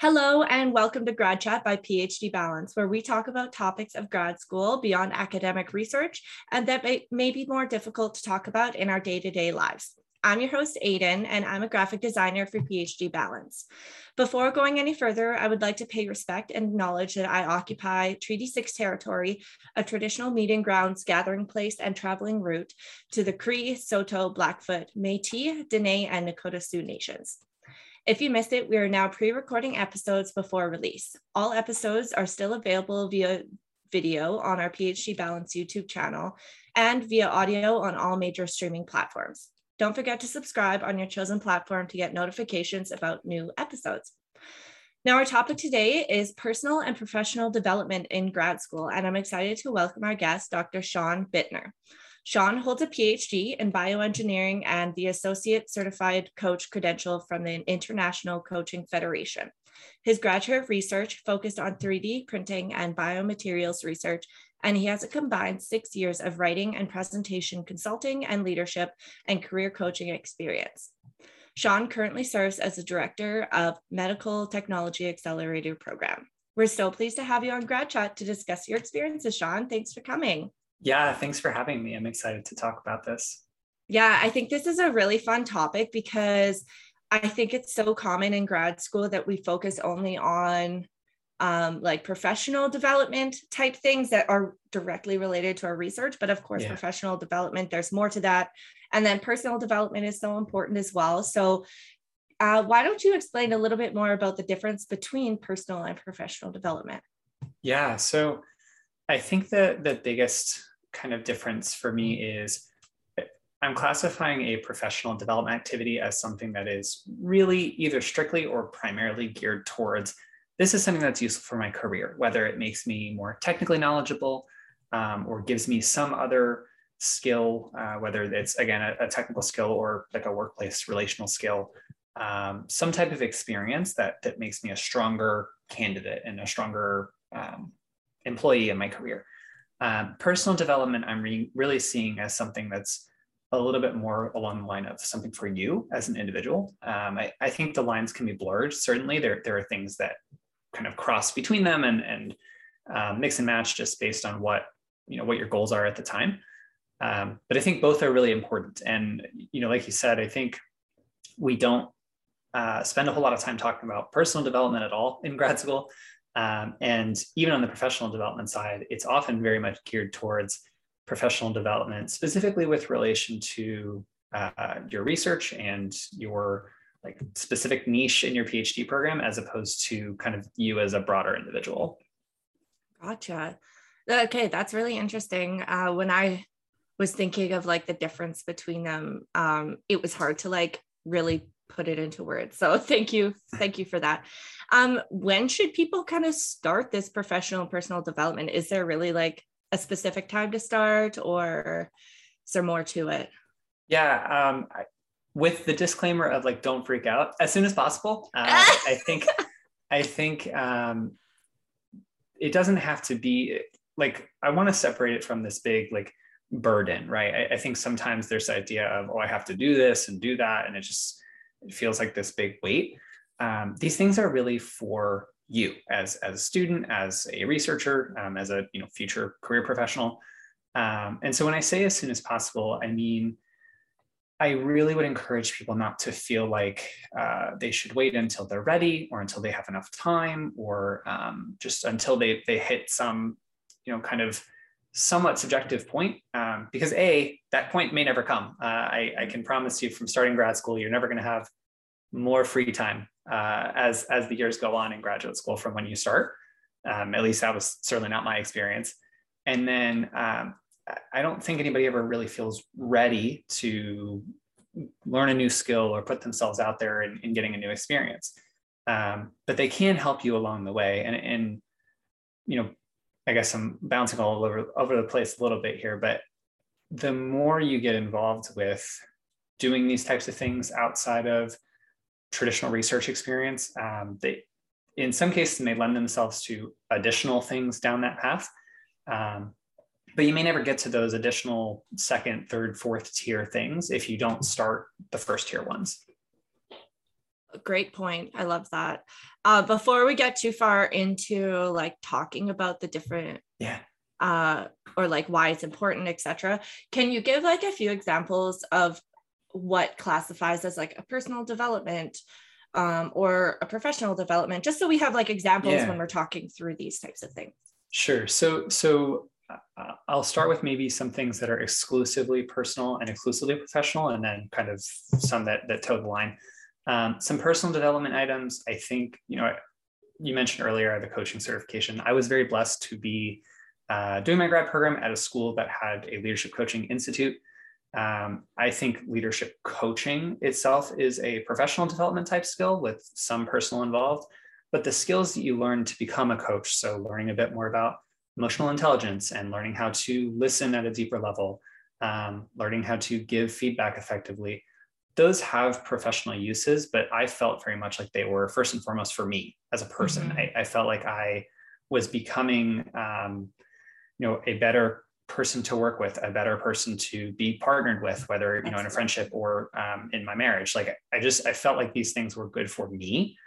Hello, and welcome to Grad Chat by PhD Balance, where we talk about topics of grad school beyond academic research and that may, may be more difficult to talk about in our day to day lives. I'm your host, Aiden, and I'm a graphic designer for PhD Balance. Before going any further, I would like to pay respect and acknowledge that I occupy Treaty 6 territory, a traditional meeting grounds, gathering place, and traveling route to the Cree, Saulteaux, Blackfoot, Métis, Dene, and Nakota Sioux nations. If you missed it, we are now pre recording episodes before release. All episodes are still available via video on our PhD Balance YouTube channel and via audio on all major streaming platforms. Don't forget to subscribe on your chosen platform to get notifications about new episodes. Now, our topic today is personal and professional development in grad school, and I'm excited to welcome our guest, Dr. Sean Bittner. Sean holds a PhD in bioengineering and the Associate Certified Coach credential from the International Coaching Federation. His graduate research focused on 3D printing and biomaterials research, and he has a combined six years of writing and presentation consulting and leadership and career coaching experience. Sean currently serves as the director of Medical Technology Accelerator Program. We're so pleased to have you on Grad Chat to discuss your experiences, Sean. Thanks for coming. Yeah, thanks for having me. I'm excited to talk about this. Yeah, I think this is a really fun topic because I think it's so common in grad school that we focus only on um, like professional development type things that are directly related to our research. But of course, yeah. professional development, there's more to that. And then personal development is so important as well. So, uh, why don't you explain a little bit more about the difference between personal and professional development? Yeah. So, I think that the biggest kind of difference for me is I'm classifying a professional development activity as something that is really either strictly or primarily geared towards this is something that's useful for my career, whether it makes me more technically knowledgeable um, or gives me some other skill, uh, whether it's again a, a, technical skill or like a workplace relational skill, um, some type of experience that that makes me a stronger candidate and a stronger um, employee in my career. Um, personal development, I'm re- really seeing as something that's a little bit more along the line of something for you as an individual. Um, I, I, think the lines can be blurred. Certainly, there, there are things that kind of cross between them and, and uh, mix and match just based on what you know what your goals are at the time. Um, but I think both are really important. And you know, like you said, I think we don't uh, spend a whole lot of time talking about personal development at all in grad school. Um, and even on the professional development side, it's often very much geared towards professional development, specifically with relation to uh, your research and your like specific niche in your PhD program, as opposed to kind of you as a broader individual. Gotcha. Okay, that's really interesting. Uh, when I was thinking of like the difference between them, um, it was hard to like really put it into words. So thank you, thank you for that. Um, when should people kind of start this professional personal development? Is there really like a specific time to start, or is there more to it? Yeah, um, I, with the disclaimer of like, don't freak out as soon as possible. Uh, I think, I think um, it doesn't have to be like I want to separate it from this big like burden, right? I, I think sometimes there's the idea of oh, I have to do this and do that, and it just it feels like this big weight um, these things are really for you as, as a student, as a researcher, um, as a you know future career professional. Um, and so when I say as soon as possible, I mean I really would encourage people not to feel like uh, they should wait until they're ready or until they have enough time or um, just until they they hit some you know kind of somewhat subjective point um, because a that point may never come. Uh, I, I can promise you from starting grad school, you're never going to have more free time uh, as as the years go on in graduate school from when you start. Um, at least that was certainly not my experience. And then um, I don't think anybody ever really feels ready to learn a new skill or put themselves out there in, in getting a new experience. Um, but they can help you along the way. And, and you know, I guess I'm bouncing all over over the place a little bit here, but the more you get involved with doing these types of things outside of traditional research experience. Um, they, in some cases, may lend themselves to additional things down that path. Um, but you may never get to those additional second, third, fourth tier things if you don't start the first tier ones. Great point. I love that. Uh, before we get too far into like talking about the different yeah uh, or like why it's important, etc. Can you give like a few examples of what classifies as like a personal development um, or a professional development, just so we have like examples yeah. when we're talking through these types of things? Sure. So so uh, I'll start with maybe some things that are exclusively personal and exclusively professional, and then kind of some that that toe the line. Um, some personal development items. I think you know you mentioned earlier the coaching certification. I was very blessed to be uh, doing my grad program at a school that had a leadership coaching institute. Um, I think leadership coaching itself is a professional development type skill with some personal involved, but the skills that you learn to become a coach, so learning a bit more about emotional intelligence and learning how to listen at a deeper level, um, learning how to give feedback effectively, those have professional uses, but I felt very much like they were first and foremost for me as a person. Mm-hmm. I, I, felt like I was becoming, um, you know, a better person to work with, a better person to be partnered with, whether you know in a friendship or um, in my marriage. Like I just I felt like these things were good for me.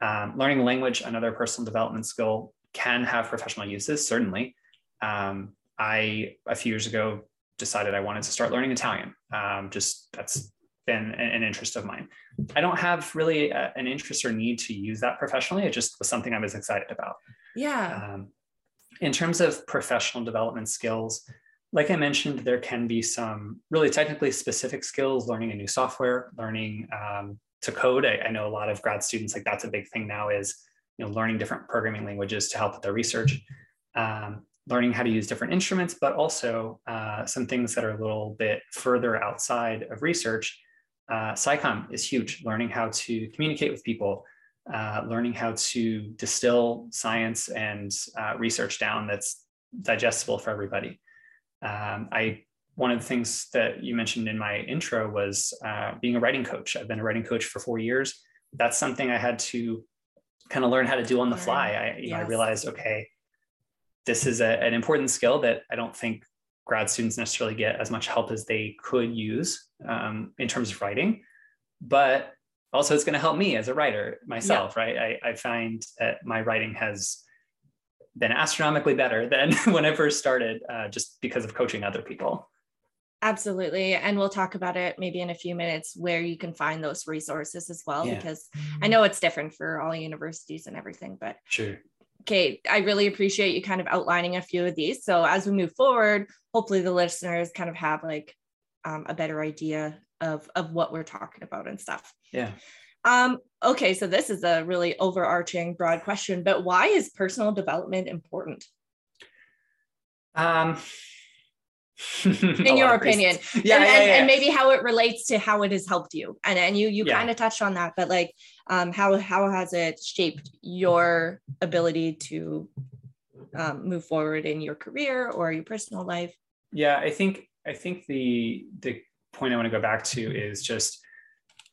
Um, learning language, another personal development skill, can have professional uses. Certainly, um, I a few years ago decided I wanted to start learning Italian. Um, just that's been an interest of mine. I don't have really a, an interest or need to use that professionally. It just was something I was excited about. Yeah. Um, in terms of professional development skills, like I mentioned, there can be some really technically specific skills, learning a new software, learning um, to code. I, I, know a lot of grad students, like that's a big thing now is, you know, learning different programming languages to help with their research, um, learning how to use different instruments, but also uh, some things that are a little bit further outside of research. Uh, SciComm is huge, learning how to communicate with people, uh, learning how to distill science and uh, research down that's digestible for everybody. Um, I one of the things that you mentioned in my intro was uh, being a writing coach. I've been a writing coach for four years. That's something I had to kind of learn how to do on the fly. I, you yes. know, I realized, okay, this is a, an important skill that I don't think grad students necessarily get as much help as they could use um, in terms of writing. But also it's going to help me as a writer myself yeah. right I, I find that my writing has been astronomically better than when i first started uh, just because of coaching other people absolutely and we'll talk about it maybe in a few minutes where you can find those resources as well yeah. because i know it's different for all universities and everything but sure okay i really appreciate you kind of outlining a few of these so as we move forward hopefully the listeners kind of have like um, a better idea of of what we're talking about and stuff. Yeah. Um, okay, so this is a really overarching broad question, but why is personal development important? Um in your opinion. Yeah, and, yeah, and, yeah, and, maybe how it relates to how it has helped you. And and you you kind of touched on that but like um how how has it shaped your ability to um, move forward in your career or your personal life? Yeah i think i think the the point I want to go back to is just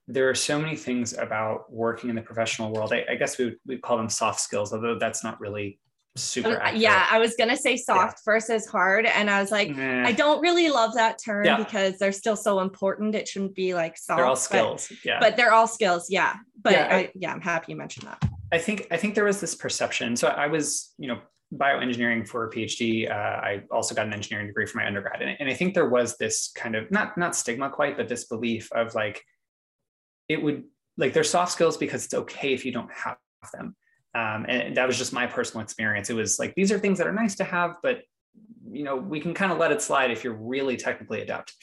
there are so many things about working in the professional world. I, I guess we would we call them soft skills, although that's not really super accurate. Yeah, I was gonna say soft yeah. versus hard, and I was like. I don't really love that term yeah. because they're still so important. It shouldn't be like soft. They're all skills. But, yeah, but they're all skills. Yeah, but yeah, I, I, yeah, I'm happy you mentioned that. I think I think there was this perception. So I was, you know, bioengineering for a PhD. Uh, I also got an engineering degree for my undergrad, and, and I think there was this kind of not not stigma quite, but this belief of like it would like they're soft skills because it's okay if you don't have them. Um, and that was just my personal experience. It was like these are things that are nice to have, but you know we can kind of let it slide if you're really technically adept.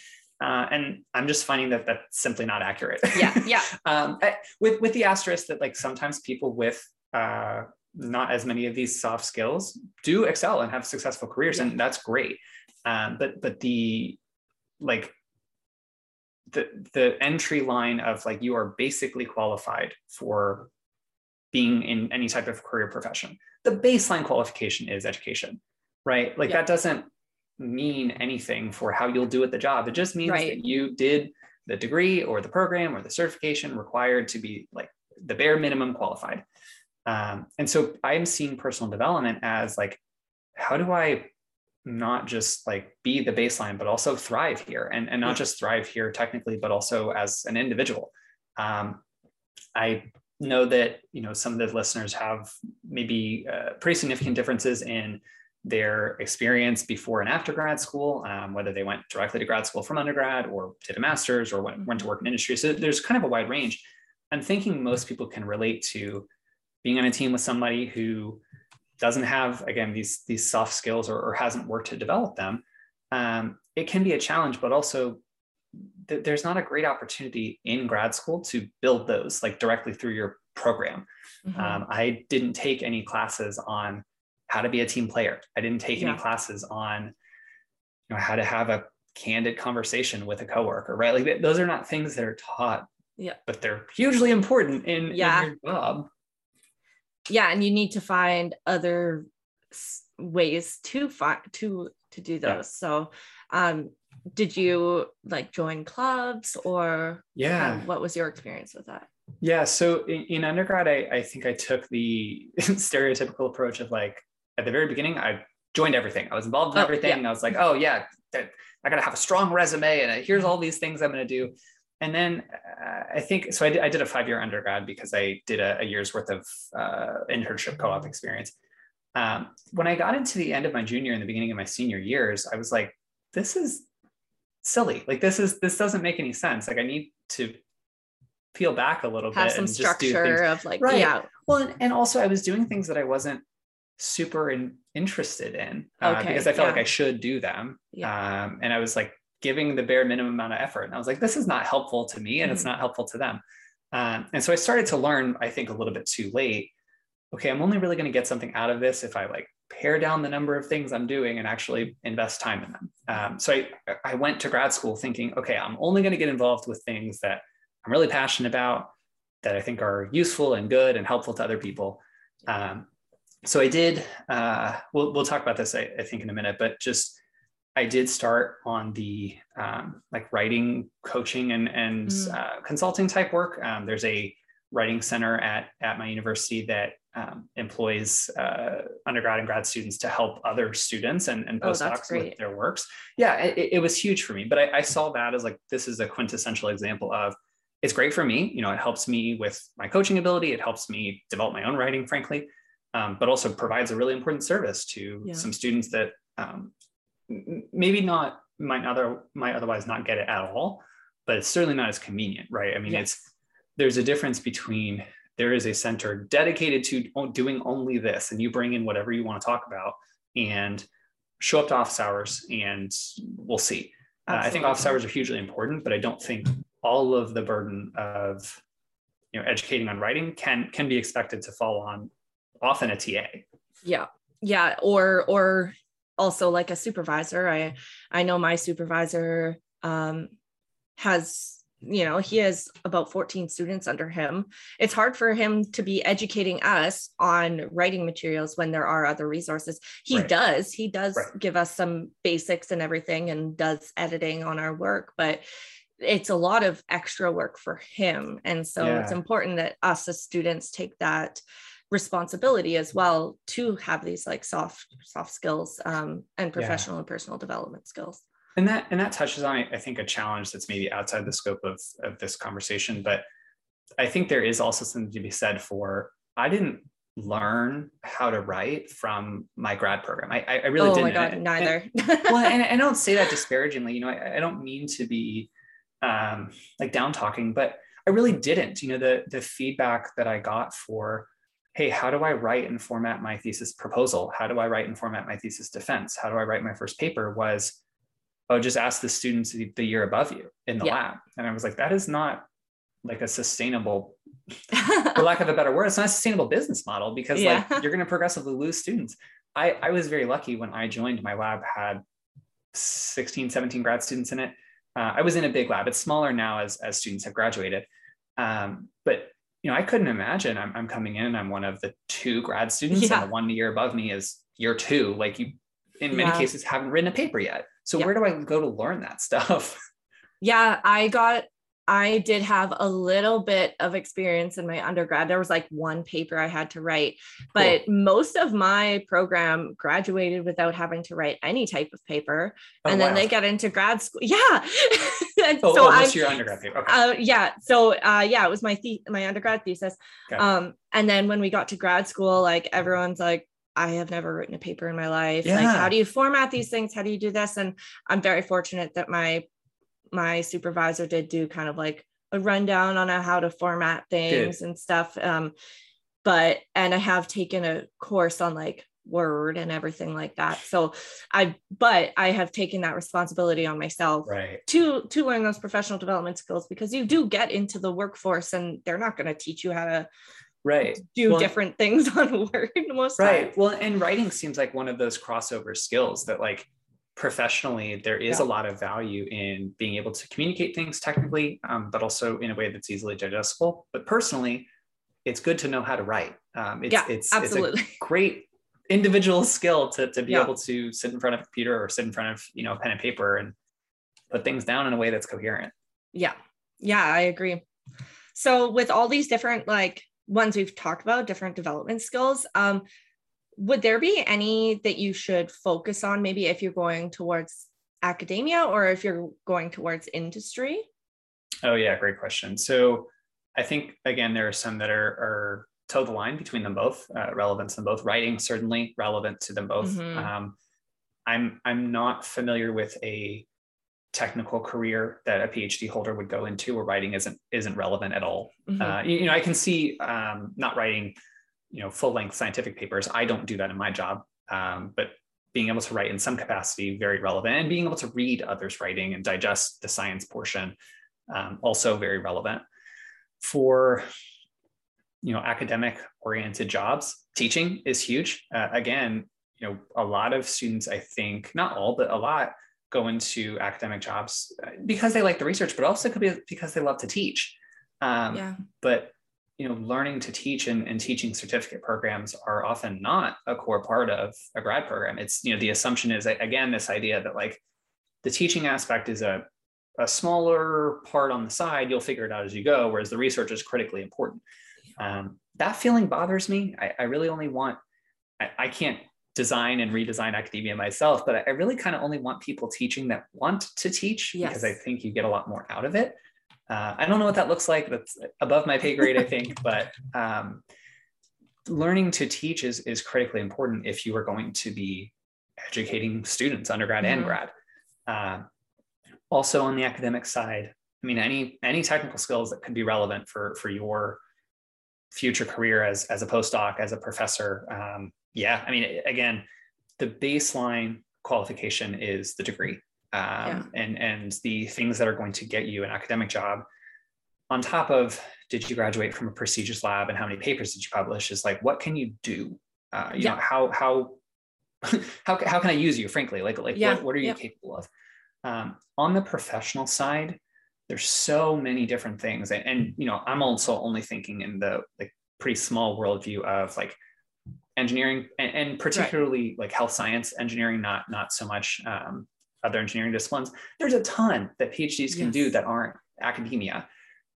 Uh, and I'm just finding that that's simply not accurate. Yeah, yeah. um, with with the asterisk that like sometimes people with uh, not as many of these soft skills do excel and have successful careers yeah. and that's great um, but but the like the the entry line of like you are basically qualified for being in any type of career profession the baseline qualification is education right like yeah. that doesn't mean anything for how you'll do at the job it just means right. that you did the degree or the program or the certification required to be like the bare minimum qualified um, and so I'm seeing personal development as like, how do I not just like be the baseline, but also thrive here and, and not just thrive here technically, but also as an individual. Um, I know that you know some of the listeners have maybe uh, pretty significant differences in their experience before and after grad school, um, whether they went directly to grad school from undergrad or did a master's or went, went to work in industry. So there's kind of a wide range. I'm thinking most people can relate to being on a team with somebody who doesn't have again these these soft skills or, or hasn't worked to develop them. Um, it can be a challenge, but also th- there's not a great opportunity in grad school to build those like directly through your program. Mm-hmm. Um, I didn't take any classes on how to be a team player. I didn't take yeah. any classes on you know how to have a candid conversation with a coworker, right? Like those are not things that are taught. Yeah. But they're hugely important in, yeah. in your job. Yeah, and you need to find other ways to find to to do those. Yeah. So um did you like join clubs or yeah. um, what was your experience with that? Yeah so in, in undergrad I, I think i took the stereotypical approach of like at the very beginning i joined everything. I was involved in oh, everything yeah. i was like oh yeah i gotta have a strong resume and here's all these things i'm gonna do. And then uh, i think so I did, I did a five year undergrad because i did a, a year's worth of uh, internship co-op experience. Um, when i got into the end of my junior and the beginning of my senior years i was like this is silly. Like this is this doesn't make any sense. Like I need to peel back a little bit. Have bit some structure of like right. yeah. Well, and, and, also I was doing things that I wasn't super in, interested in uh, okay, because I felt yeah. like I should do them. Yeah. Um, and I was like giving the bare minimum amount of effort, and I was like, this is not helpful to me, and mm-hmm. it's not helpful to them. Um, and so I started to learn, I think, a little bit too late. Okay, I'm only really going to get something out of this if I like pare down the number of things I'm doing and actually invest time in them. Um, so I, I went to grad school thinking, okay, I'm only going to get involved with things that I'm really passionate about, that I think are useful and good and helpful to other people. Um, so I did, uh, we'll, we'll talk about this, I, I, think, in a minute, but just I did start on the um, like writing, coaching, and, and mm. uh, consulting type work. Um, there's a writing center at, at my university that um, employs uh, undergrad and grad students to help other students and, and oh, postdocs oh, with their works. Yeah, it, it, was huge for me. But I, I saw that as like this is a quintessential example of it's great for me. You know, it helps me with my coaching ability. It helps me develop my own writing, frankly, um, but also provides a really important service to yeah. some students that um, maybe not might other might otherwise not get it at all. But it's certainly not as convenient, right? I mean, yeah. it's there's a difference between there is a center dedicated to doing only this and you bring in whatever you want to talk about and show up to office hours and we'll see. Uh, i think office hours are hugely important but i don't think all of the burden of you know educating on writing can can be expected to fall on often a ta yeah. Yeah or or also like a supervisor. I i know my supervisor um has you know he has about 14 students under him it's hard for him to be educating us on writing materials when there are other resources he right. does he does right. give us some basics and everything and does editing on our work but it's a lot of extra work for him and so yeah. it's important that us as students take that responsibility as well to have these like soft soft skills um, and professional yeah. and personal development skills and that and that touches on i think a challenge that's maybe outside the scope of, of this conversation but i think there is also something to be said for i didn't learn how to write from my grad program. I, I really oh didn't. My God, neither. and, well and i don't say that disparagingly you know i, I don't mean to be um, like down talking but i really didn't. You know the the feedback that i got for hey how do i write and format my thesis proposal? How do i write and format my thesis defense? How do i write my first paper? was oh, just ask the students the year above you in the yeah. lab. And I was like, that is not like a sustainable, for lack of a better word, it's not a sustainable business model because yeah. like you're going to progressively lose students. I, I was very lucky when I joined my lab had 16, 17 grad students in it. Uh, I was in a big lab. It's smaller now as, as students have graduated. Um, but you know, I couldn't imagine I'm, I'm coming in and I'm one of the two grad students yeah. and the one year above me is year two. Like you, in many yeah. cases, haven't written a paper yet. So yeah. where do I go to learn that stuff? Yeah, I got I did have a little bit of experience in my undergrad. There was like one paper I had to write, but cool. most of my program graduated without having to write any type of paper. Oh, and then wow. they get into grad school. Yeah. oh, so oh, your undergrad paper. Okay. Uh, yeah. So uh, yeah, it was my the- my undergrad thesis. Okay. Um, and then when we got to grad school, like everyone's like, I have never written a paper in my life. Yeah. Like, how do you format these things? How do you do this? And I'm very fortunate that my my supervisor did do kind of like a rundown on how to format things Good. and stuff. Um, but and I have taken a course on like word and everything like that so i but i have taken that responsibility on myself right. to to learn those professional development skills because you do get into the workforce and they're not going to teach you how to right do well, different things on word most right times. well and writing seems like one of those crossover skills that like professionally there is yeah. a lot of value in being able to communicate things technically um, but also in a way that's easily digestible but personally it's good to know how to write um, it's, yeah, it's, absolutely. it's a great individual skill to, to be yeah. able to sit in front of a computer or sit in front of you know pen and paper and put things down in a way that's coherent yeah yeah i agree so with all these different like ones we've talked about different development skills um would there be any that you should focus on maybe if you're going towards academia or if you're going towards industry? Oh yeah great question. So i think again there are some that are, are toe the line between them both uh, relevance in both. Writing certainly relevant to them both. Mm-hmm. um, i'm i'm not familiar with a technical career that a phd holder would go into where writing isn't isn't relevant at all. Mm-hmm. uh, you, you, know i can see um, not writing you know full length scientific papers. I don't do that in my job. Um, but being able to write in some capacity very relevant and being able to read others writing and digest the science portion um, also very relevant for you know academic oriented jobs. Teaching is huge. Uh, again you know a lot of students i think not all but a lot go into academic jobs uh, because they like the research but also could be because they love to teach um, yeah. but you know, learning to teach and, and teaching certificate programs are often not a core part of a grad program. It's, you know, the assumption is again, this idea that like the teaching aspect is a, a smaller part on the side, you'll figure it out as you go, whereas the research is critically important. Um, that feeling bothers me. I, I really only want, I, I, can't design and redesign academia myself, but I really kind of only want people teaching that want to teach yes. because I think you get a lot more out of it. Uh, I don't know what that looks like. That's above my pay grade, I think, but um, learning to teach is, is critically important if you are going to be educating students, undergrad mm-hmm. and grad. Uh, also on the academic side, I mean, any any technical skills that could be relevant for for your future career as as a postdoc, as a professor. Um, yeah, I mean, again, the baseline qualification is the degree um, yeah. and and the things that are going to get you an academic job on top of did you graduate from a prestigious lab and how many papers did you publish is like what can you do uh, you yeah. know how how how, how can i use you frankly like like yeah. what, what are you capable of um, on the professional side there's so many different things and, and you know i'm also only thinking in the like pretty small worldview of like engineering and, and particularly right. like health science engineering not not so much um, other engineering disciplines, there's a ton that PhDs can do that aren't academia.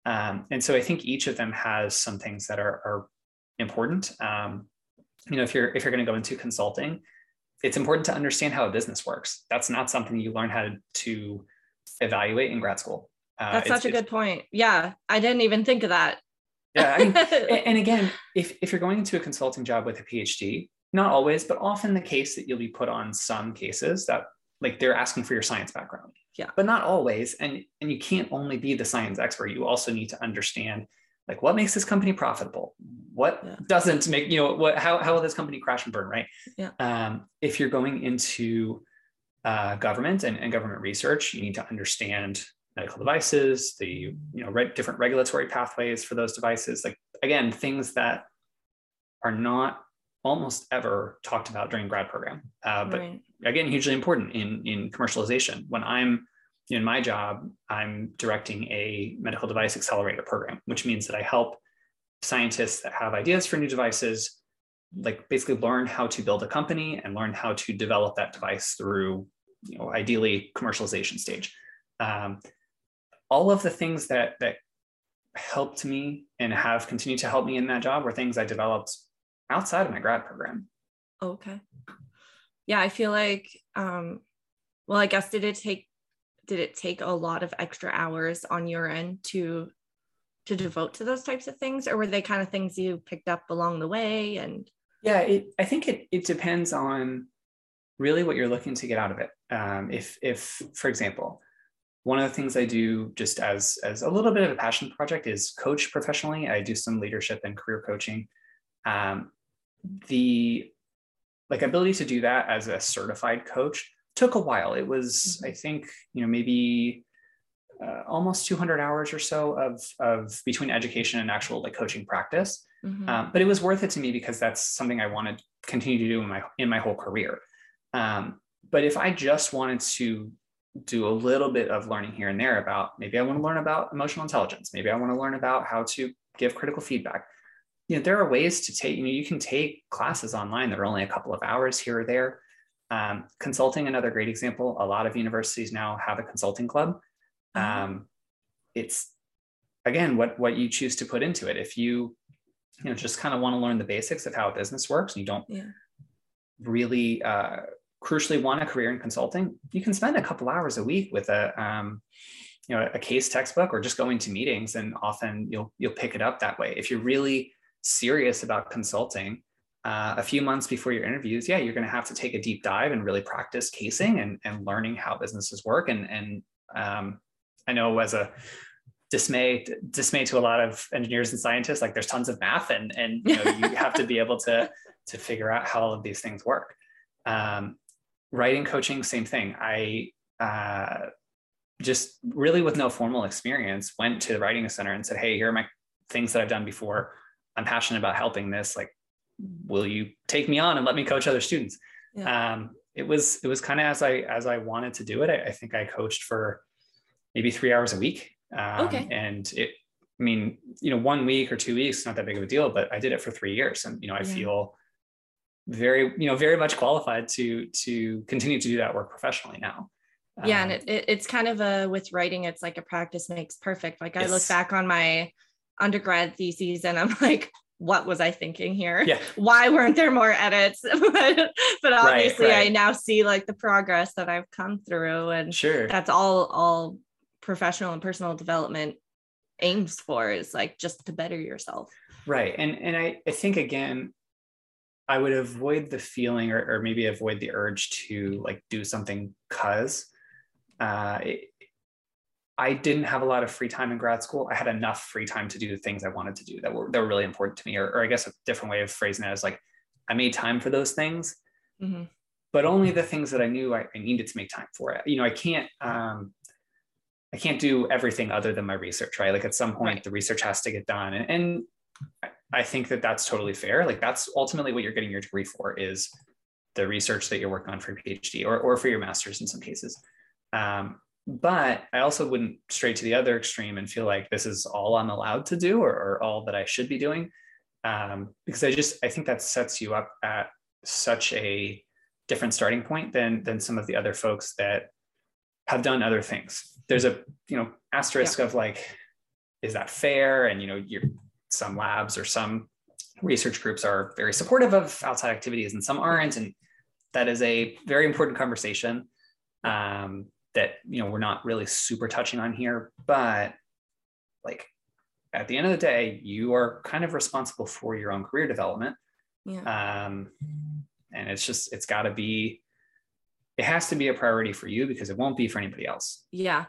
Um, and so I think each of them has some things that are, are important. Um, you know, if you're if you're going to go into consulting, it's important to understand how a business works. That's not something you learn how to evaluate in grad school. Uh, That's such a good point. Yeah, I didn't even think of that. Yeah, I mean, and again, if if you're going into a consulting job with a PhD, not always, but often the case that you'll be put on some cases that like they're asking for your science background. Yeah. But not always and and you can't only be the science expert. You also need to understand like what makes this company profitable? What yeah. doesn't make you know what how, how will this company crash and burn right? Yeah. Um, if you're going into uh, government and, and government research you need to understand medical devices the you know re- different regulatory pathways for those devices like again things that are not almost ever talked about during grad program. Uh, but right. again hugely important in in commercialization. When i'm in my job i'm directing a medical device accelerator program which means that i help scientists that have ideas for new devices like basically learn how to build a company and learn how to develop that device through you know ideally commercialization stage. Um, all of the things that that helped me and have continued to help me in that job were things I developed outside of my grad program. Okay. Yeah, I feel like um well, I guess did it take did it take a lot of extra hours on your end to to devote to those types of things or were they kind of things you picked up along the way and yeah it, i think it, it depends on really what you're looking to get out of it um, if if for example one of the things i do just as as a little bit of a passion project is coach professionally i do some leadership and career coaching um, the like ability to do that as a certified coach took a while it was mm-hmm. i think you know maybe uh, almost 200 hours or so of, of between education and actual like coaching practice. Mm-hmm. Um, but it was worth it to me because that's something I wanted to continue to do in my in my whole career. Um, but if I just wanted to do a little bit of learning here and there about maybe I want to learn about emotional intelligence, maybe I want to learn about how to give critical feedback. You know, there are ways to take, you know, you can take classes online that are only a couple of hours here or there. Um, consulting, another great example. A lot of universities now have a consulting club Mm-hmm. um, it's again what what you choose to put into it if you you know just kind of want to learn the basics of how a business works and you don't yeah. really uh, crucially want a career in consulting you can spend a couple hours a week with a um, you know a case textbook or just going to meetings and often you'll you'll pick it up that way if you're really serious about consulting uh, a few months before your interviews yeah you're going to have to take a deep dive and really practice casing and, and learning how businesses work and and um, I know as a dismay dismay to a lot of engineers and scientists, like there's tons of math and and you know you have to be able to to figure out how all of these things work. Um, writing coaching, same thing. I uh, just really with no formal experience went to the writing center and said, hey, here are my things that I've done before. I'm passionate about helping this. Like, will you take me on and let me coach other students? Yeah. Um, it was it was kind of as I as I wanted to do it. I, I think I coached for maybe three hours a week. Um, okay. And it, I mean, you know, one week or two weeks, not that big of a deal, but I did it for three years, and you know, I yeah. feel very, you know, very much qualified to to continue to do that work professionally now. Yeah, um, and it, it, it's kind of a with writing, it's like a practice makes perfect. Like I look back on my undergrad theses, and I'm like, what was I thinking here? Yeah. Why weren't there more edits? but, but obviously right, right. I now see like the progress that I've come through and sure that's all all professional and personal development aims for is like just to better yourself right and and i, I think again i would avoid the feeling or, or maybe avoid the urge to like do something because uh, I didn't have a lot of free time in grad school. I had enough free time to do the things I wanted to do that were that were really important to me. Or, or I guess a different way of phrasing it is like I made time for those things, mm-hmm. but only the things that I knew I, I, needed to make time for. It. You know, I can't um, I can't do everything other than my research, right? Like at some point, right. the research has to get done, and, and I think that that's totally fair. Like that's ultimately what you're getting your degree for is the research that you're working on for your PhD or, or for your master's in some cases. Um, but I also wouldn't stray to the other extreme and feel like this is all I'm allowed to do or, or all that I should be doing. Um, because I just I think that sets you up at such a different starting point than than some of the other folks that have done other things there's a you know asterisk yeah. of like is that fair and you know you're some labs or some research groups are very supportive of outside activities and some aren't and that is a very important conversation um, that you know we're not really super touching on here but like at the end of the day you are kind of responsible for your own career development yeah. um, and it's just it's got to be it has to be a priority for you because it won't be for anybody else. Yeah.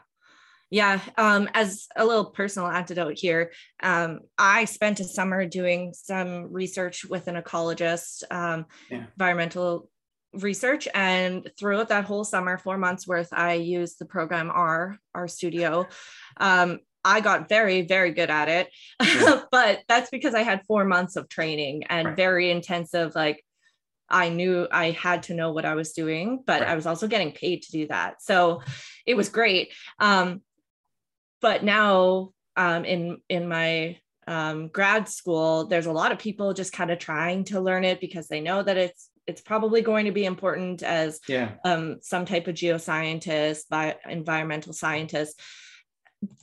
Yeah. Um, as a little personal antidote here, um, I spent a summer doing some research with an ecologist, um, yeah. environmental research. And throughout that whole summer, four months worth, I used the program R, RStudio. Um, I got very, very good at it. Yeah. but that's because I had four months of training and right. very intensive, like I knew I had to know what I was doing, but right. I was also getting paid to do that. So it was great. Um, but now um, in in my um, grad school, there's a lot of people just kind of trying to learn it because they know that it's it's probably going to be important as yeah. um, some type of geoscientist, by environmental scientist.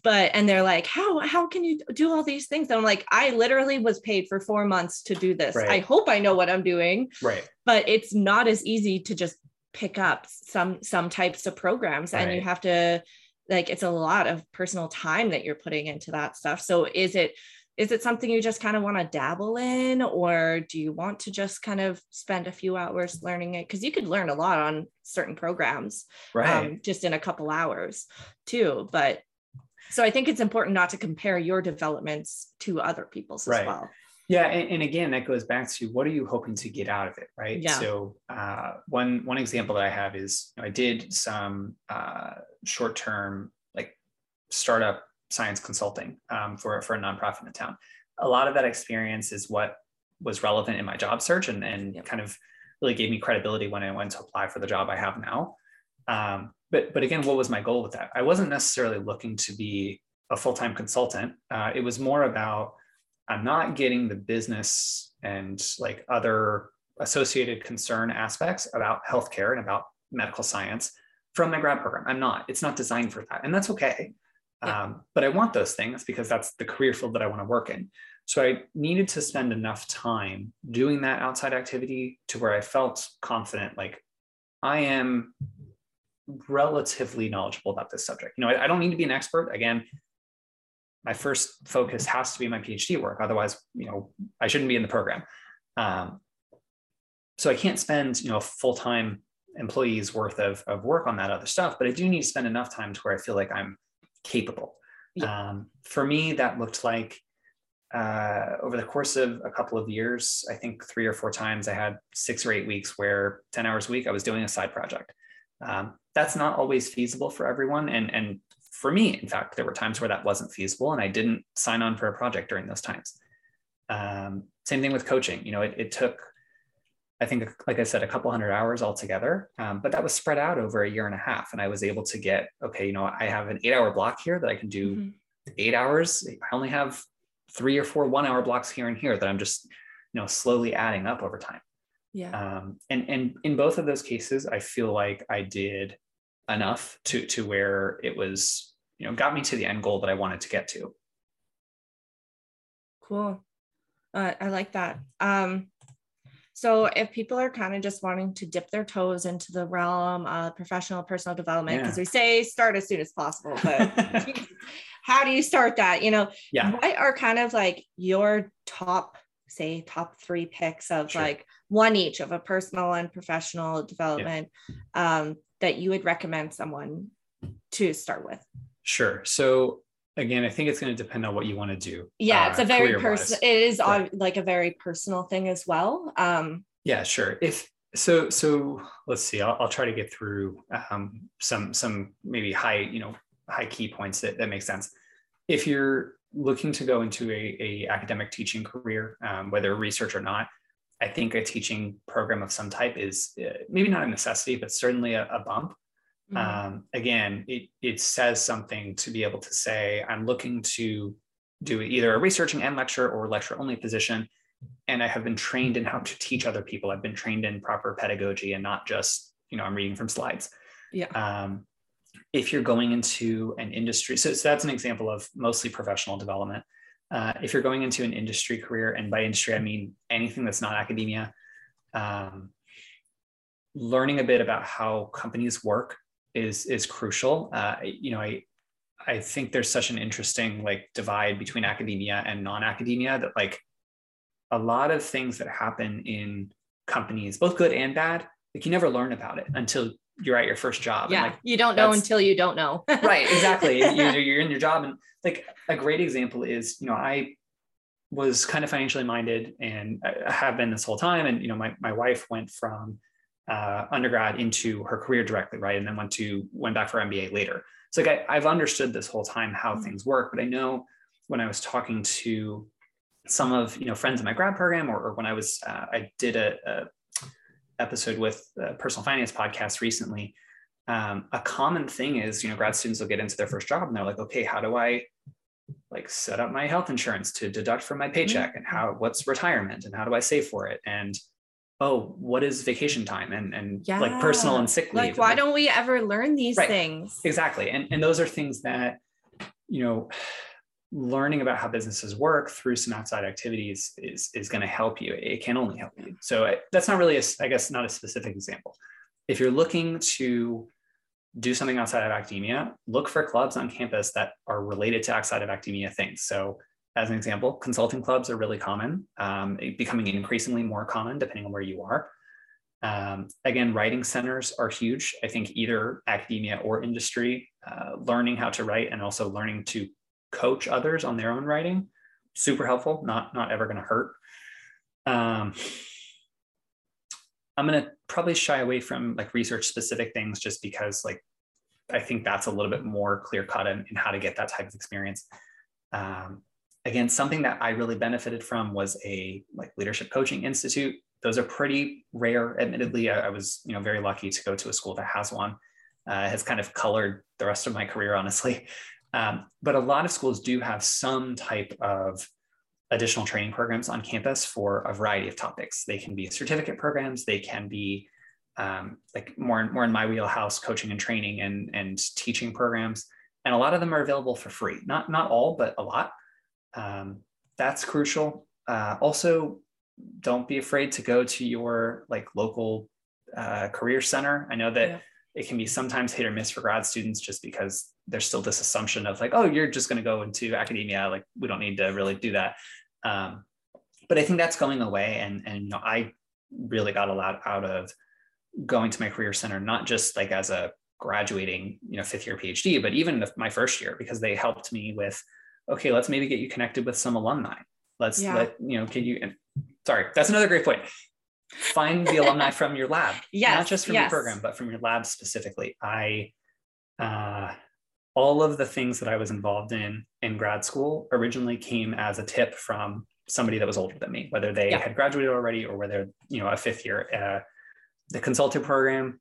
but and they're like how how can you do all these things and i'm like i literally was paid for four months to do this Right. i hope i know what i'm doing right but it's not as easy to just pick up some some types of programs and you have to like it's a lot of personal time that you're putting into that stuff. So is it is it something you just kind of want to dabble in or do you want to just kind of spend a few hours learning it? Because you could learn a lot on certain programs right. um, just in a couple hours too but so i think it's important not to compare your developments to other people's Right. as well Yeah, and, and again, that goes back to what are you hoping to get out of it, right? Yeah. So uh, one one example that I have is you know, I did some uh, short term like startup science consulting um, for for a nonprofit in the town. A lot of that experience is what was relevant in my job search and and Yep. kind of really gave me credibility when I went to apply for the job I have now. Um, but but again, what was my goal with that? I wasn't necessarily looking to be a full time consultant. Uh, it was more about I'm not getting the business and like other associated concern aspects about healthcare and about medical science from my grad program. I'm not. It's not designed for that, and that's okay. Yeah. Um, but I want those things because that's the career field that I want to work in. So I needed to spend enough time doing that outside activity to where I felt confident, like I am relatively knowledgeable about this subject. You know, I, I don't need to be an expert. Again, my first focus has to be my PhD work. Otherwise, you know, I shouldn't be in the program. Um, so I can't spend, you know, full-time employees worth of, of work on that other stuff, but I do need to spend enough time to where I feel like I'm capable. Um, for me, that looked like uh, over the course of a couple of years, I think three or four times I had six or eight weeks where 10 hours a week I was doing a side project. Um, that's not always feasible for everyone. And, and for me, in fact, there were times where that wasn't feasible and I didn't sign on for a project during those times. Um, same thing with coaching. You know, it, it took, I think, like I said, a couple hundred hours altogether, um, but that was spread out over a year and a half. And I was able to get, okay, you know, I have an eight hour block here that I can do Mhm. eight hours. I only have three or four one hour blocks here and here that I'm just, you know, slowly adding up over time. yeah Um, and and in both of those cases, I feel like I did enough to to where it was, you know, got me to the end goal that I wanted to get to. Cool. Uh, I like that. Um, so if people are kind of just wanting to dip their toes into the realm of professional personal development, because Yeah. we say start as soon as possible, but how do you start that? You know, Yeah. what are kind of like your top, say, top three picks of Sure. like one each of a personal and professional development um, that you would recommend someone to start with? Sure. So again, I think it's going to depend on what you want to do. Yeah, it's uh, a very personal. It is Right. on like a very personal thing as well. Um, Yeah, sure. If so, so let's see. I'll, I'll try to get through um, some some maybe high you know high key points that that make sense. If you're looking to go into a, a academic teaching career, um, whether research or not, I think a teaching program of some type is uh, maybe not a necessity, but certainly a, a bump. Mhm. Um, again, it it says something to be able to say I'm looking to do either a researching and lecture or lecture only position, and I have been trained in how to teach other people. I've been trained in proper pedagogy and not just you know I'm reading from slides. yeah. Um, if you're going into an industry, so, so that's an example of mostly professional development. Uh, if you're going into an industry career, and by industry I mean anything that's not academia, um, learning a bit about how companies work is is crucial. Uh, you know, I I think there's such an interesting like divide between academia and non-academia that like a lot of things that happen in companies, both good and bad, like you never learn about it until you're at your first job. And, yeah. like, you don't know until you don't know. right exactly you're, you're in your job and like a great example is you know i was kind of financially minded and i I have been this whole time and you know my, my wife went from uh, undergrad into her career directly right? And then went to went back for mba later. So like I, i've understood this whole time how Mhm. things work but i know when i was talking to some of you know friends in my grad program or, or when i was uh, i did a, a episode with a personal finance podcast recently um, a common thing is you know grad students will get into their first job and they're like okay how do i like set up my health insurance to deduct from my paycheck and how what's retirement and how do i save for it? And oh what is vacation time and and like personal and sick leave like, why don't we ever learn these Right. things? exactly and and those are things that you know, learning about how businesses work through some outside activities is is going to help you. It can only help you. So I, that's not really, a, I guess, not a specific example. If you're looking to do something outside of academia, look for clubs on campus that are related to outside of academia things. So as an example, consulting clubs are really common, um, becoming increasingly more common depending on where you are. Um, again, writing centers are huge. I think either academia or industry, uh, learning how to write and also learning to coach others on their own writing, super helpful. Not not ever going to hurt. Um, I'm going to probably shy away from like research specific things just because like I think that's a little bit more clear cut in, in how to get that type of experience. Um, again, something that I really benefited from was a like leadership coaching institute those are pretty rare. Admittedly, I, I, was you know very lucky to go to a school that has one. Uh, has kind of colored the rest of my career, honestly. Um, but a lot of schools do have some type of additional training programs on campus for a variety of topics. They can be certificate programs. They can be um, like more more in my wheelhouse, coaching and training and and teaching programs. And a lot of them are available for free. Not not all, but a lot. Um, that's crucial. Uh, also, don't be afraid to go to your like local uh, career center. I know that yeah. it can be sometimes hit or miss for grad students just because there's still this assumption of like, oh, you're just going to go into academia. Like we don't need to really do that. Um, but I think that's going away. And, and, you know, I really got a lot out of going to my career center, not just like as a graduating, you know, fifth year PhD, but even my first year, because they helped me with, okay, let's maybe get you connected with some alumni. Let's yeah. let, you know, can you, sorry, that's another great point. Find the alumni from your lab, yes, not just from yes. your program, but from your lab specifically. I, uh, all of the things that I was involved in in grad school originally came as a tip from somebody that was older than me, whether they yeah. had graduated already or whether you know a fifth year. Uh, the consulting program,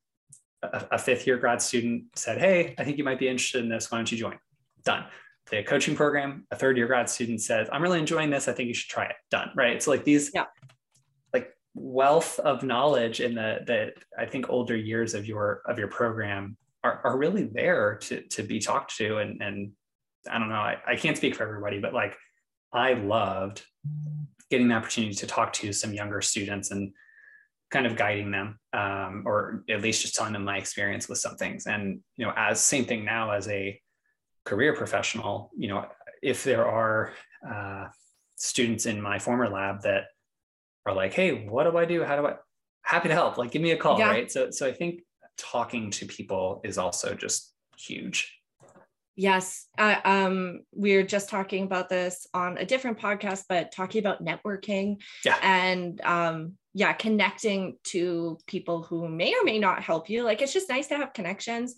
a, a fifth year grad student said, "Hey, I think you might be interested in this. Why don't you join?" Done the coaching program, a third year grad student says, I'm really enjoying this. I think you should try it. Done. Right. It's like these yeah. like wealth of knowledge in the the I think older years of your of your program are, are really there to to be talked to. And and I don't know, I, I can't speak for everybody, but like I loved getting the opportunity to talk to some younger students and kind of guiding them um, or at least just telling them my experience with some things and you know as same thing now as a career professional, you know, if there are uh, students in my former lab that are like, hey, what do I do? How do I? Happy to help. Like, give me a call, yeah. right? So, so I think talking to people is also just huge. Yes. Uh, um, we are just talking about this on a different podcast, but talking about networking yeah. and um, yeah, connecting to people who may or may not help you. Like it's just nice to have connections.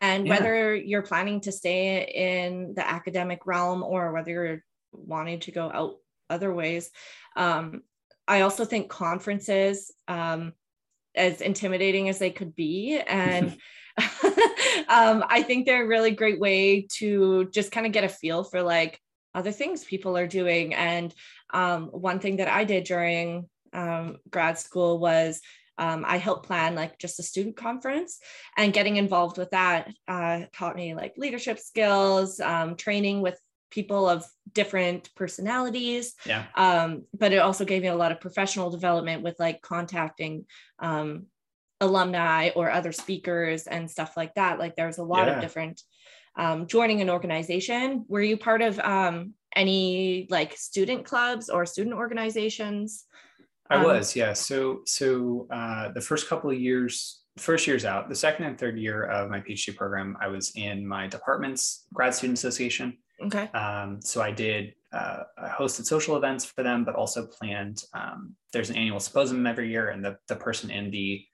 And yeah. whether you're planning to stay in the academic realm or whether you're wanting to go out other ways, um, I also think conferences, um, as intimidating as they could be, and um, I think they're a really great way to just kind of get a feel for like other things people are doing. And um, one thing that I did during um, grad school was um, I helped plan like just a student conference and getting involved with that uh, taught me like leadership skills, um, training with people of different personalities. Yeah. Um, but it also gave me a lot of professional development with like contacting um, alumni or other speakers and stuff like that. Like there's a lot yeah. of different um, joining an organization. Were you part of um, any like student clubs or student organizations? I um, was, yeah. So, so uh, the first couple of years, first years out, the second and third year of my PhD program, I was in my department's grad student association. Okay. Um, so I did, uh, I hosted social events for them, but also planned. Um, there's an annual symposium every year, and the the person in the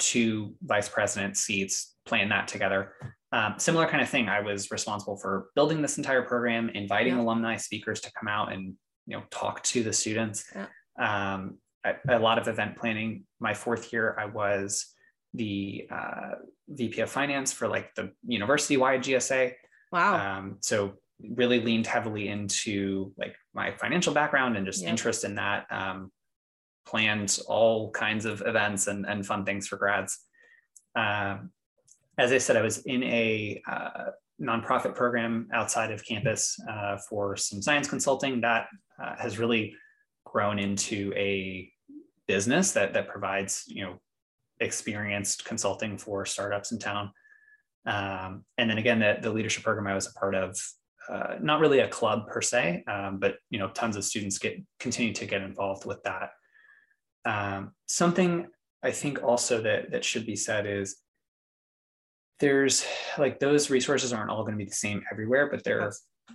two vice president seats plan that together. Um, similar kind of thing. I was responsible for building this entire program, inviting yeah. alumni speakers to come out and you know talk to the students. Yeah. Um, a lot of event planning. My fourth year, I was the uh, VP of finance for like the university wide GSA. Wow. Um, so really leaned heavily into like my financial background and just interest in that. Um, planned all kinds of events and, and fun things for grads. Um, as I said, I was in a uh, nonprofit program outside of campus uh, for some science consulting that uh, has really grown into a business that that provides you know experienced consulting for startups in town. Um, and then again, the, the leadership program I was a part of, uh, not really a club per se, um, but you know, tons of students get continue to get involved with that. Um, something I think also that that should be said is there's like those resources aren't all going to be the same everywhere, but there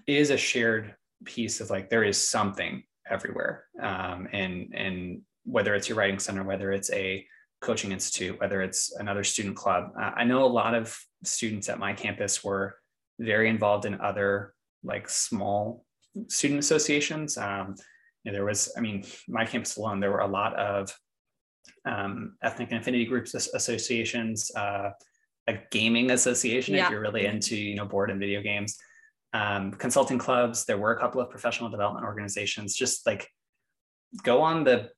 is a shared piece of like there is something everywhere, um, and and whether it's your writing center, whether it's a coaching institute, whether it's another student club. Uh, I know a lot of students at my campus were very involved in other like small student associations. Um, you know, there was, I mean, my campus alone, there were a lot of um, ethnic and affinity groups associations, uh, a gaming association yeah. if you're really into, you know, board and video games, um, consulting clubs. There were a couple of professional development organizations. Just like go on the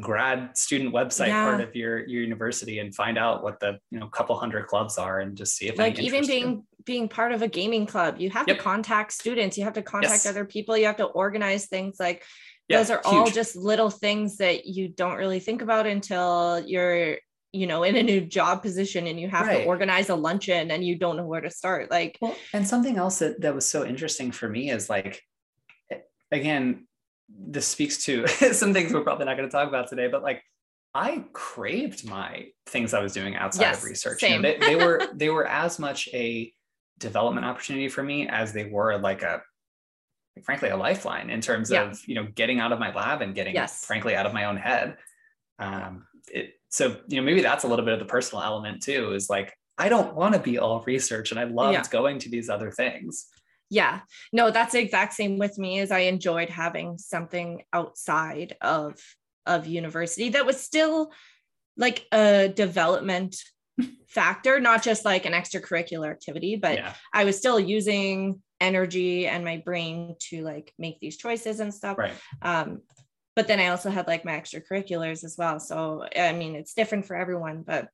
grad student website yeah. part of your your university and find out what the you know couple hundred clubs are and just see if like even being being part of a gaming club you have yep. to contact students you have to contact yes. other people you have to organize things like yeah, those are huge. all just little things that you don't really think about until you're you know in a new job position and you have right. to organize a luncheon and you don't know where to start like well, and something else that, that was so interesting for me is like again this speaks to some things we're probably not going to talk about today, but like I craved my things I was doing outside yes, of research. You know, they, they were they were as much a development opportunity for me as they were like a frankly a lifeline in terms yeah. of you know getting out of my lab and getting yes. frankly out of my own head. Um, it, so you know maybe that's a little bit of the personal element too. Is like I don't want to be all research, and I loved yeah. going to these other things yeah no that's the exact same with me as i enjoyed having something outside of of university that was still like a development factor not just like an extracurricular activity but yeah. i was still using energy and my brain to like make these choices and stuff right. um but then i also had like my extracurriculars as well so i mean it's different for everyone but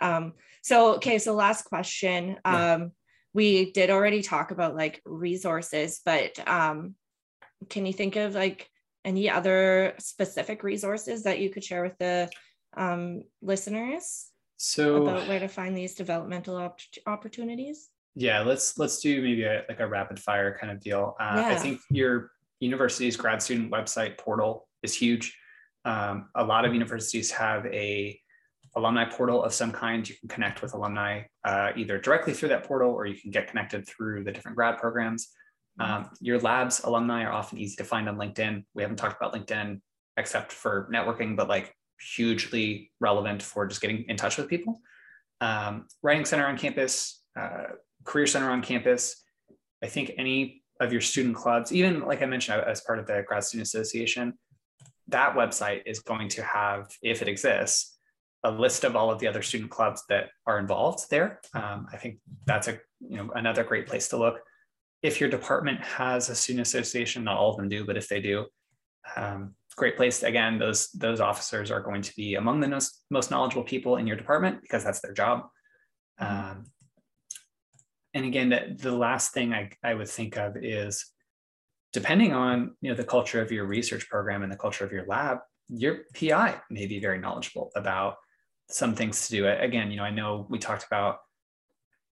um so okay so last question yeah. um we did already talk about like resources, but um, can you think of like any other specific resources that you could share with the um, listeners? So about where to find these developmental op- opportunities. Yeah, let's let's do maybe a, like a rapid fire kind of deal. Uh, yeah. I think your university's grad student website portal is huge. Um, a lot of universities have a alumni portal of some kind. You can connect with alumni uh, either directly through that portal or you can get connected through the different grad programs. Mm-hmm. Um, your lab's alumni are often easy to find on LinkedIn. We haven't talked about LinkedIn except for networking, but like hugely relevant for just getting in touch with people. Um, Writing Center on campus, uh, Career Center on campus. I think any of your student clubs, even like I mentioned as part of the Grad Student Association, that website is going to have, if it exists, a list of all of the other student clubs that are involved there. Um, I think that's a you know another great place to look. If your department has a student association, not all of them do, but if they do, um, great place. Again, those those officers are going to be among the most, most knowledgeable people in your department because that's their job. Mm-hmm. Um, and again, the, the last thing I, I would think of is depending on you know the culture of your research program and the culture of your lab, your PI may be very knowledgeable about some things to do. Again, you know, I know we talked about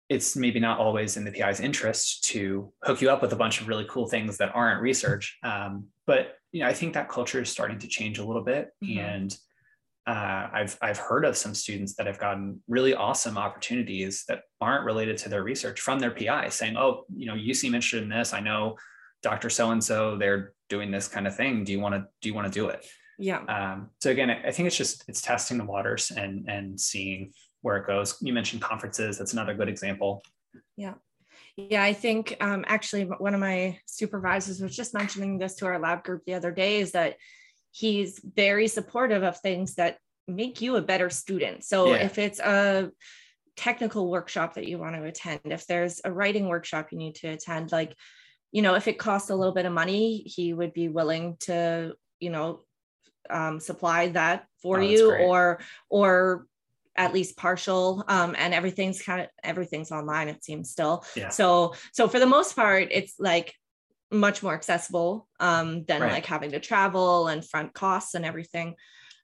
it's maybe not always in the PI's interest to hook you up with a bunch of really cool things that aren't research. Um, but you know, I think that culture is starting to change a little bit, mm-hmm. and uh, I've I've heard of some students that have gotten really awesome opportunities that aren't related to their research from their PI, saying, "Oh, you know, you seem interested in this. I know Dr. So and so they're doing this kind of thing. Do you want to do you want to do it?" Yeah. Um, so again, I think it's just it's testing the waters and and seeing where it goes. You mentioned conferences. That's another good example. Yeah. Yeah, I think um, actually one of my supervisors was just mentioning this to our lab group the other day is that he's very supportive of things that make you a better student. So yeah. if it's a technical workshop that you want to attend, if there's a writing workshop you need to attend, like, you know, if it costs a little bit of money, he would be willing to, you know, um, supply that for oh, you or or at least partial um, and everything's kind of everything's online it seems still Yeah. so so for the most part it's like much more accessible um, than Right. like having to travel and front costs and everything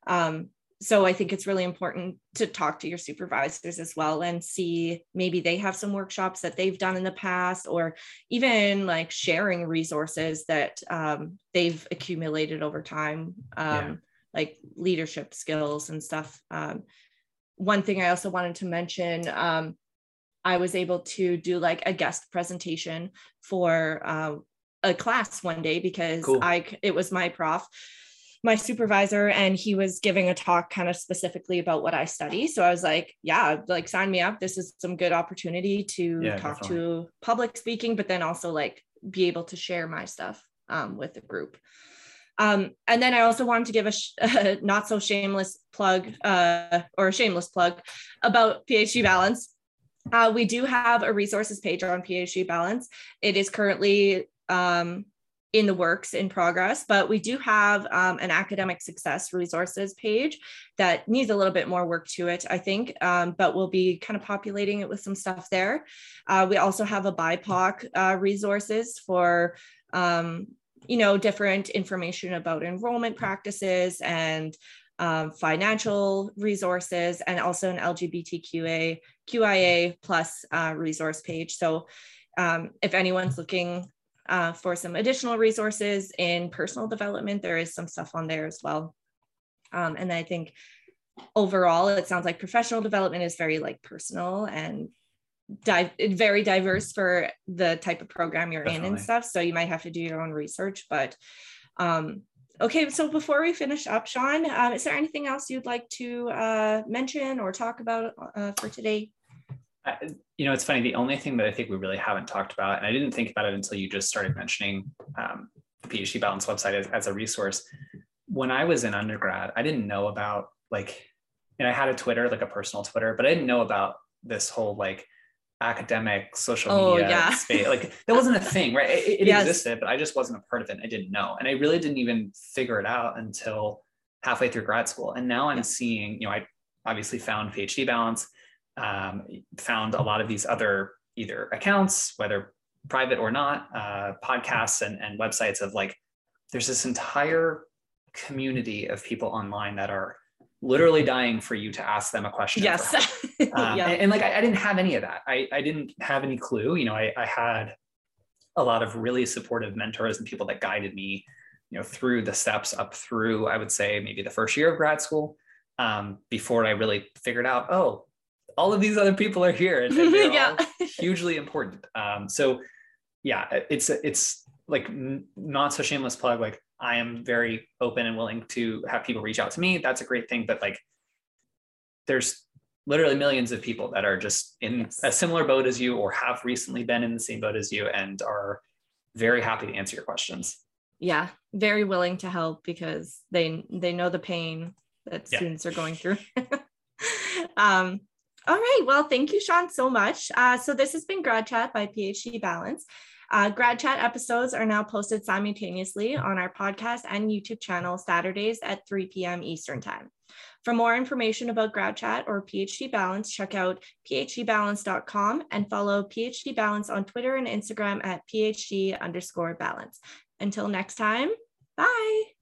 um, so i think it's really important to talk to your supervisors as well and see maybe they have some workshops that they've done in the past or even like sharing resources that um, they've accumulated over time um, Yeah. like leadership skills and stuff um, one thing i also wanted to mention um, i was able to do like a guest presentation for uh, a class one day because Cool. i it was my prof my supervisor and he was giving a talk kind of specifically about what I study. So I was like, yeah, like sign me up. This is some good opportunity to Yeah, talk definitely. to public speaking, but then also like be able to share my stuff um, with the group. Um, and then I also wanted to give a, sh- a not so shameless plug uh, or a shameless plug about PhD Balance. Uh, we do have a resources page on PhD Balance. It is currently um, in the works in progress, but we do have um, an academic success resources page that needs a little bit more work to it, I think, um, but we'll be kind of populating it with some stuff there. Uh, we also have a BIPOC uh, resources for, um, you know, different information about enrollment practices and um, financial resources, and also an LGBTQA QIA plus uh, resource page. So um, if anyone's looking uh, for some additional resources in personal development, there is some stuff on there as well. Um, and I think overall, it sounds like professional development is very like personal and di- very diverse for the type of program you're in and stuff. So you might have to do your own research, but um, okay. So before we finish up, Sean, um, is there anything else you'd like to uh, mention or talk about uh, for today? I, you know, it's funny. The only thing that I think we really haven't talked about, and I didn't think about it until you just started mentioning um, the PhD Balance website as, as a resource. When I was in undergrad, I didn't know about like, and I had a Twitter, like a personal Twitter, but I didn't know about this whole like academic social Oh, media yeah. space. Like that wasn't a thing, right? It, it Yes. existed, but I just wasn't a part of it. and I didn't know, and I really didn't even figure it out until halfway through grad school. And now I'm Yeah. seeing, you know, I obviously found PhD Balance um, found a lot of these other either accounts, whether private or not, uh, podcasts and, and websites of like, there's this entire community of people online that are literally dying for you to ask them a question. Yes. Um, yeah. and, and, like I, I didn't have any of that. I, I didn't have any clue. You know, I, I had a lot of really supportive mentors and people that guided me, you know, through the steps up through, I would say maybe the first year of grad school, um, before I really figured out, oh, all of these other people are here and, and they're Yeah. all hugely important. Um, so yeah, it's it's like not so shameless plug. Like I am very open and willing to have people reach out to me. That's a great thing. But like, there's literally millions of people that are just in Yes. a similar boat as you or have recently been in the same boat as you and are very happy to answer your questions. yeah very willing to help because they they know the pain that Yeah. students are going through um all right well thank you sean so much. Uh, so this has been grad chat by phd balance. Uh, grad chat episodes are now posted simultaneously on our podcast and youtube channel saturdays at 3 p.m eastern time. For more information about grad chat or phd balance check out phdbalance.com and follow phd balance on twitter and instagram at phd underscore balance. Until next time, bye.